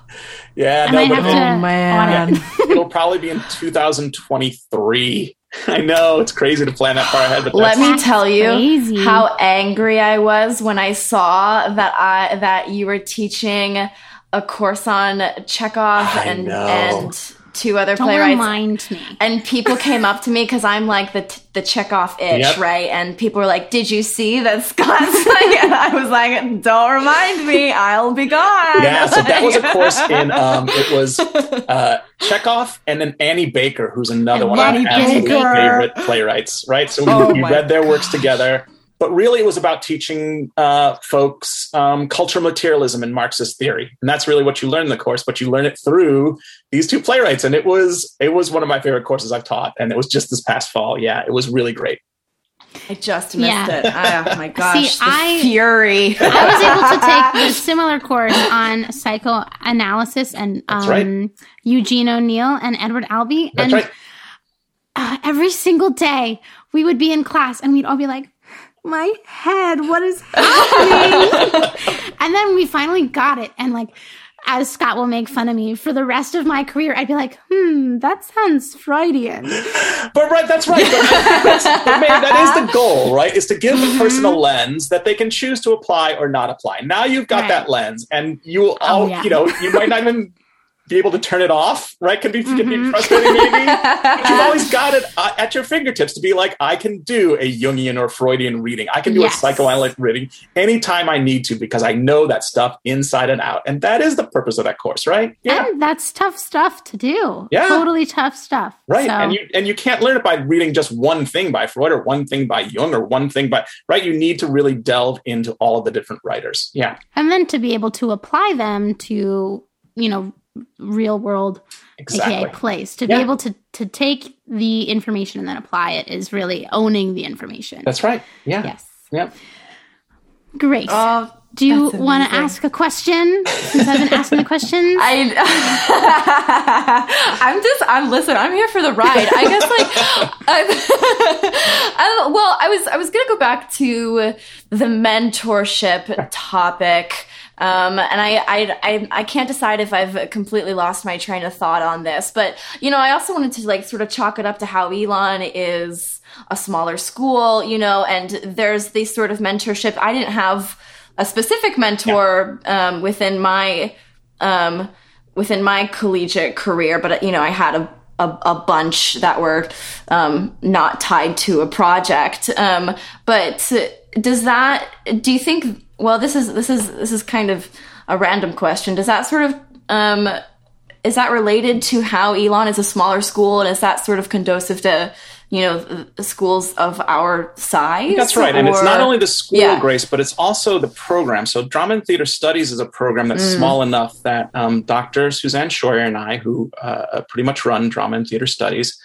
Yeah, no, but oh man, it'll probably be in 2023. I know it's crazy to plan that far ahead, but let me tell you crazy. how angry I was when I saw that I that you were teaching a course on Chekhov and and two other Don't playwrights. Remind me. And people came up to me because I'm like the the Chekhov itch, yep. right? And people were like, "Did you see that Scott's like?" And I was like, "Don't remind me, I'll be gone." Yeah, so that was a course in um, it was uh, Chekhov and then Annie Baker, who's another and one of my favorite playwrights, right? So we, oh we read their works together but really, it was about teaching uh, folks um, cultural materialism and Marxist theory, and that's really what you learn in the course. But you learn it through these two playwrights, and it was it was one of my favorite courses I've taught, and it was just this past fall. Yeah, it was really great. I just missed yeah. it. Oh my gosh, See, I, fury! I was able to take a similar course on psychoanalysis and um, right. Eugene O'Neill and Edward Albee, That's and right. uh, every single day we would be in class and we'd all be like my head. What is happening? and then we finally got it. And like, as Scott will make fun of me for the rest of my career, I'd be like, hmm, that sounds Freudian. But right, that's right. But, that's, but man, that is the goal, right? Is to give the person a mm-hmm. lens that they can choose to apply or not apply. Now you've got right. that lens, and you will all, oh, yeah. you know, you might not even be able to turn it off, right? Can be, mm-hmm. can be mm-hmm. frustrating, maybe. but you've always got it uh, at your fingertips to be like, I can do a Jungian or Freudian reading. I can do yes. a psychoanalytic reading anytime I need to because I know that stuff inside and out. And that is the purpose of that course, right? Yeah. And that's tough stuff to do. Yeah. Totally tough stuff. Right. So. And you and you can't learn it by reading just one thing by Freud or one thing by Jung or one thing by right. You need to really delve into all of the different writers. Yeah. And then to be able to apply them to, you know, real world exactly. aka place to yeah. be able to to take the information and then apply it is really owning the information that's right yeah yes yeah great uh, do you want to ask a question since I've been asking the questions? I, I'm just, I'm listen. I'm here for the ride. I guess like, I'm, well, I was, I was gonna go back to the mentorship topic. Um, and I, I, I, I, can't decide if I've completely lost my train of thought on this, but you know, I also wanted to like sort of chalk it up to how Elon is a smaller school, you know, and there's this sort of mentorship. I didn't have a specific mentor yeah. um, within my um, within my collegiate career, but you know, I had a a, a, bunch that were um, not tied to a project. Um, but does that? Do you think well, this is this is this is kind of a random question. Does that sort of um, is that related to how Elon is a smaller school, and is that sort of conducive to you know schools of our size? That's right, or? and it's not only the school, yeah. Grace, but it's also the program. So, Drama and Theater Studies is a program that's mm. small enough that um, Dr. Suzanne Scheuer and I, who uh, pretty much run Drama and Theater Studies,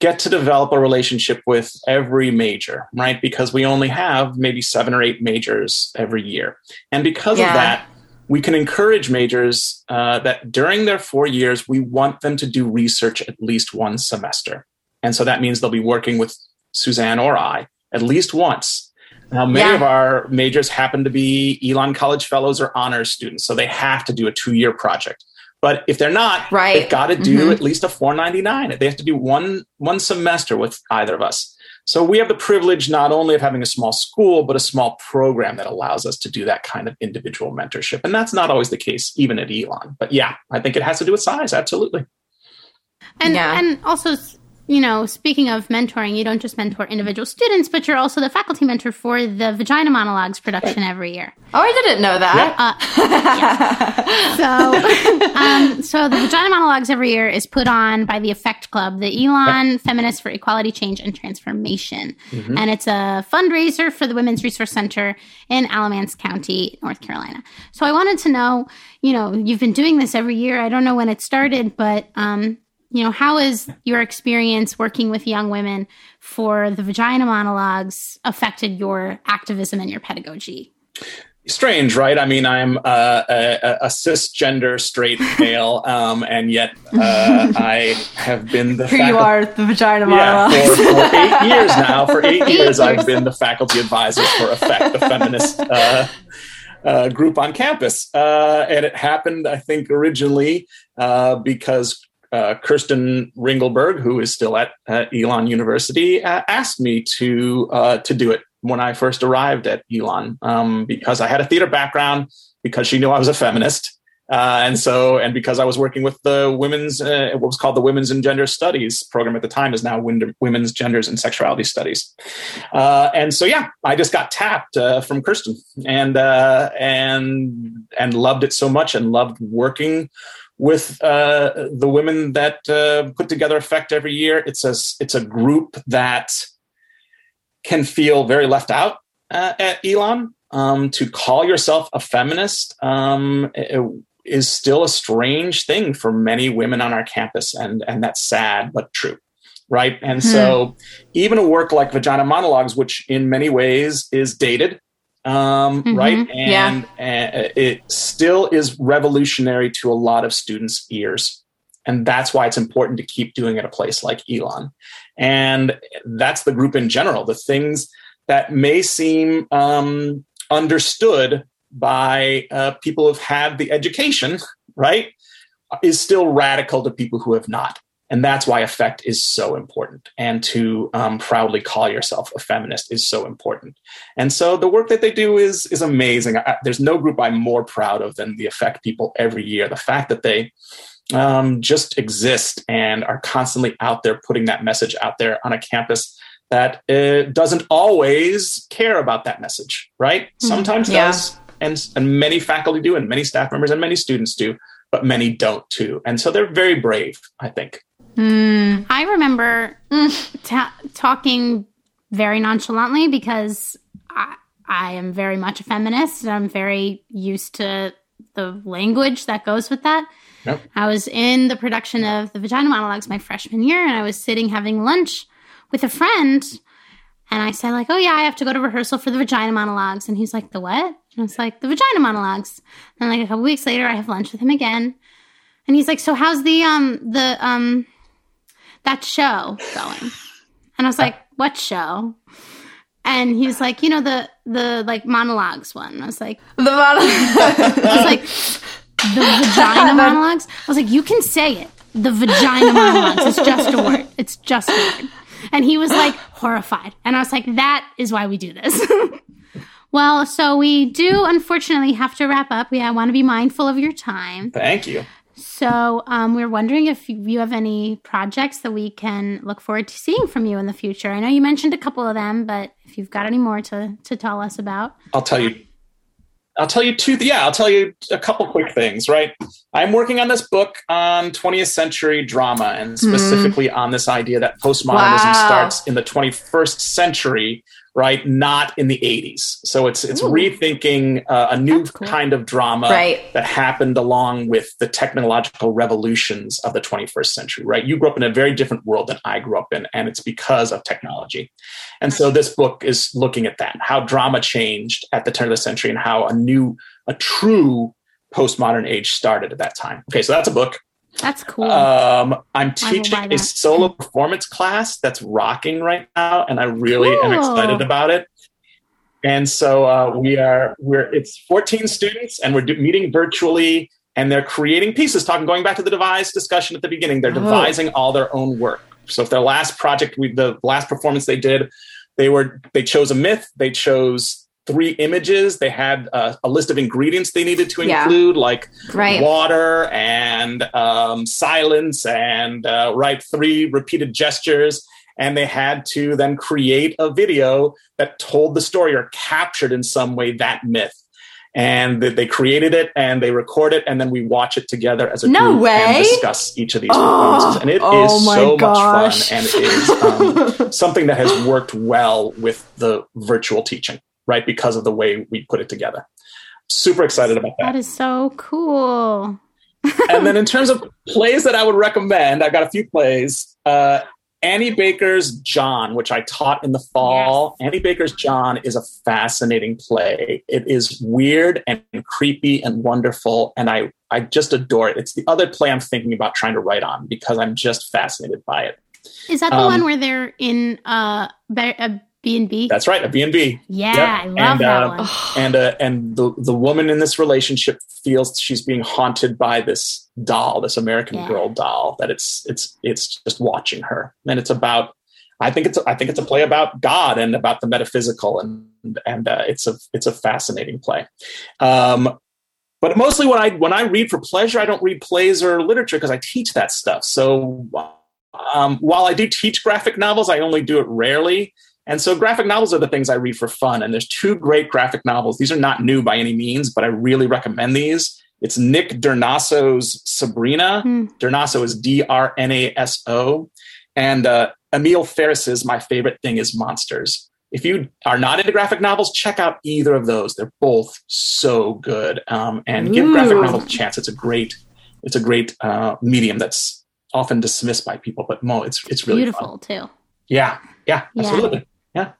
get to develop a relationship with every major, right? Because we only have maybe seven or eight majors every year. And because yeah. of that, we can encourage majors uh, that during their four years, we want them to do research at least one semester. And so that means they'll be working with Suzanne or I at least once. Now, many yeah. of our majors happen to be Elon College Fellows or honors students, so they have to do a two year project. But if they're not, right. they've got to do mm-hmm. at least a 499. They have to do one one semester with either of us. So we have the privilege not only of having a small school, but a small program that allows us to do that kind of individual mentorship. And that's not always the case, even at Elon. But yeah, I think it has to do with size. Absolutely. And yeah. and also you know, speaking of mentoring, you don't just mentor individual students, but you're also the faculty mentor for the Vagina Monologues production every year. Oh, I didn't know that. Uh, yeah. so, um, so the Vagina Monologues every year is put on by the Effect Club, the Elon Feminists for Equality, Change, and Transformation, mm-hmm. and it's a fundraiser for the Women's Resource Center in Alamance County, North Carolina. So I wanted to know, you know, you've been doing this every year. I don't know when it started, but um, you know, how has your experience working with young women for the vagina monologues affected your activism and your pedagogy? Strange, right? I mean, I'm uh, a, a, cisgender straight male, um, and yet uh, I have been the. Here faculty- you are, the vagina monologues. Yeah, for, for, eight years now. For eight, eight years, years, I've been the faculty advisor for Effect, the feminist uh, uh, group on campus. Uh, and it happened, I think, originally uh, because uh, Kirstin Ringelberg, who is still at, Elon University, uh, asked me to uh, to do it when I first arrived at Elon um, because I had a theater background, because she knew I was a feminist. Uh, and so, and because I was working with the women's, uh, what was called the Women's and Gender Studies program at the time is now Women's Genders and Sexuality Studies. Uh, and so, yeah, I just got tapped from Kirstin and, and, and loved it so much and loved working with uh, the women that uh, put together Effect every year. It's a it's a group that can feel very left out uh, at Elon. Um, to call yourself a feminist um, is still a strange thing for many women on our campus, and and that's sad but true. Right. And hmm. so, even a work like Vagina Monologues, which in many ways is dated, um, mm-hmm. right? And, yeah. and it still is revolutionary to a lot of students' ears. And that's why it's important to keep doing it at a place like Elon. And that's the group in general. The things that may seem um, understood by uh, people who've had the education, right, is still radical to people who have not. And that's why effect is so important. And to um, proudly call yourself a feminist is so important. And so the work that they do is, is amazing. I, there's no group I'm more proud of than the effect people every year. The fact that they um, just exist and are constantly out there putting that message out there on a campus that uh, doesn't always care about that message, right? Hmm. Sometimes yeah. does. And, and many faculty do, and many staff members and many students do, but many don't too. And so they're very brave, I think. Mm. I remember ta- talking very nonchalantly because I, I am very much a feminist and I'm very used to the language that goes with that. Yep. I was in the production of the Vagina Monologues my freshman year and I was sitting having lunch with a friend and I said like, "Oh yeah, I have to go to rehearsal for the Vagina Monologues." And he's like, "The what?" And I was like, "The Vagina Monologues." And like a couple weeks later, I have lunch with him again, and he's like, "So how's the um the um that show going. And I was like, what show? And he was like, you know, the, the like monologues one. I was like, the monologues. I was like, the vagina monologues. I was like, you can say it. The vagina monologues. It's just a word. It's just a word. And he was like horrified. And I was like, that is why we do this. well, so we do unfortunately have to wrap up. We I want to be mindful of your time. Thank you. So um, we're wondering if you have any projects that we can look forward to seeing from you in the future. I know you mentioned a couple of them, but if you've got any more to to tell us about, I'll tell you. I'll tell you two. Yeah, I'll tell you a couple quick things. Right, I'm working on this book on 20th century drama, and mm-hmm. specifically mm. on this idea that postmodernism wow. starts in the 21st century right? Not in the 80s. So it's it's Ooh. rethinking uh, a new cool. kind of drama right. that happened along with the technological revolutions of the 21st century, right? You grew up in a very different world than I grew up in, and it's because of technology. And so this book is looking at that, how drama changed at the turn of the century and how a new, a true postmodern age started at that time. Okay, so that's a book. That's cool. Um, I'm teaching a solo performance class that's rocking right now, and I really cool. am excited about it. And so uh, we are we're it's 14 students, and we're do, meeting virtually, and they're creating pieces. Talking going back to the devise discussion at the beginning, they're oh. devising all their own work. So if their last project, we, the last performance they did, they were they chose a myth, they chose three images. They had uh, a list of ingredients they needed to include, yeah. like right. water and um, silence, and uh, right three repeated gestures. And they had to then create a video that told the story or captured in some way that myth and they created it and they record it and then we watch it together as a no group way. and discuss each of these performances and it oh is so gosh. much fun and it is um, something that has worked well with the virtual teaching right because of the way we put it together super excited about that that is so cool and then in terms of plays that i would recommend i've got a few plays uh, Annie Baker's John, which I taught in the fall. Yes. Annie Baker's John is a fascinating play. It is weird and creepy and wonderful, and I I just adore it. It's the other play I'm thinking about trying to write on because I'm just fascinated by it. Is that the um, one where they're in uh, a B&B? That's right, a B&B. Yeah, yep. I love and, that uh, one. And uh, and the the woman in this relationship feels she's being haunted by this doll, this American yeah. Girl doll. That it's it's it's just watching her, and it's about. I think it's I think it's a play about God and about the metaphysical, and and uh, it's a it's a fascinating play. Um, but mostly when I when I read for pleasure, I don't read plays or literature because I teach that stuff. So um, while I do teach graphic novels, I only do it rarely. And so graphic novels are the things I read for fun. And there's two great graphic novels. These are not new by any means, but I really recommend these. It's Nick Drnaso's Sabrina. Hmm. Drnaso is D R N A S O. And uh, Emil Ferris's My Favorite Thing is Monsters. If you are not into graphic novels, check out either of those. They're both so good. Um, and give graphic novels a chance. It's a great, it's a great uh, medium that's often dismissed by people, but Mo, it's it's really beautiful fun. too. Yeah, yeah, absolutely. Yeah. Yeah.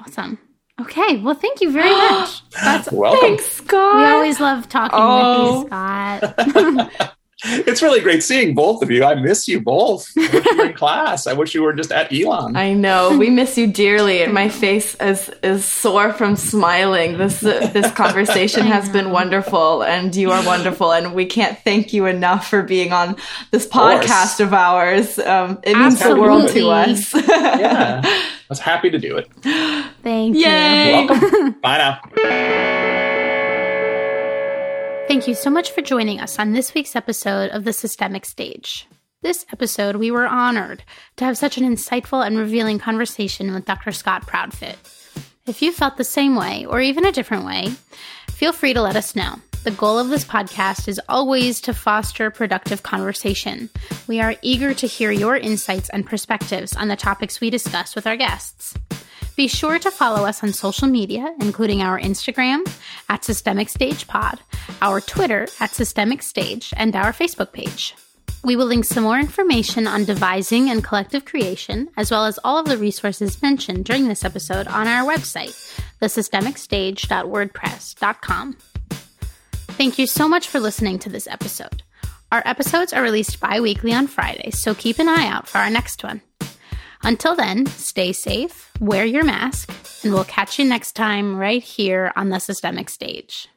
Awesome. Okay. Well, thank you very much. That's welcome. Thanks, Scott. We always love talking oh. with you, oh. Scott. it's really great seeing both of you. I miss you both. I wish you were in class. I wish you were just at Elon. I know. We miss you dearly, and my face is is sore from smiling. This uh, this conversation has been wonderful, and you are wonderful, and we can't thank you enough for being on this podcast of, of ours. Um, it Absolutely. means the world to us. yeah, I was happy to do it. Thank Yay. you. You're welcome. Bye now. Thank you so much for joining us on this week's episode of The Systemic Stage. This episode, we were honored to have such an insightful and revealing conversation with Dr. Scott Proudfit. If you felt the same way, or even a different way, feel free to let us know. The goal of this podcast is always to foster productive conversation. We are eager to hear your insights and perspectives on the topics we discuss with our guests. Be sure to follow us on social media, including our Instagram at Systemic Stage Pod, our Twitter at Systemic Stage, and our Facebook page. We will link some more information on devising and collective creation, as well as all of the resources mentioned during this episode on our website, thesystemicstage.wordpress.com. Thank you so much for listening to this episode. Our episodes are released bi weekly on Fridays, so keep an eye out for our next one. Until then, stay safe, wear your mask, and we'll catch you next time right here on the systemic stage.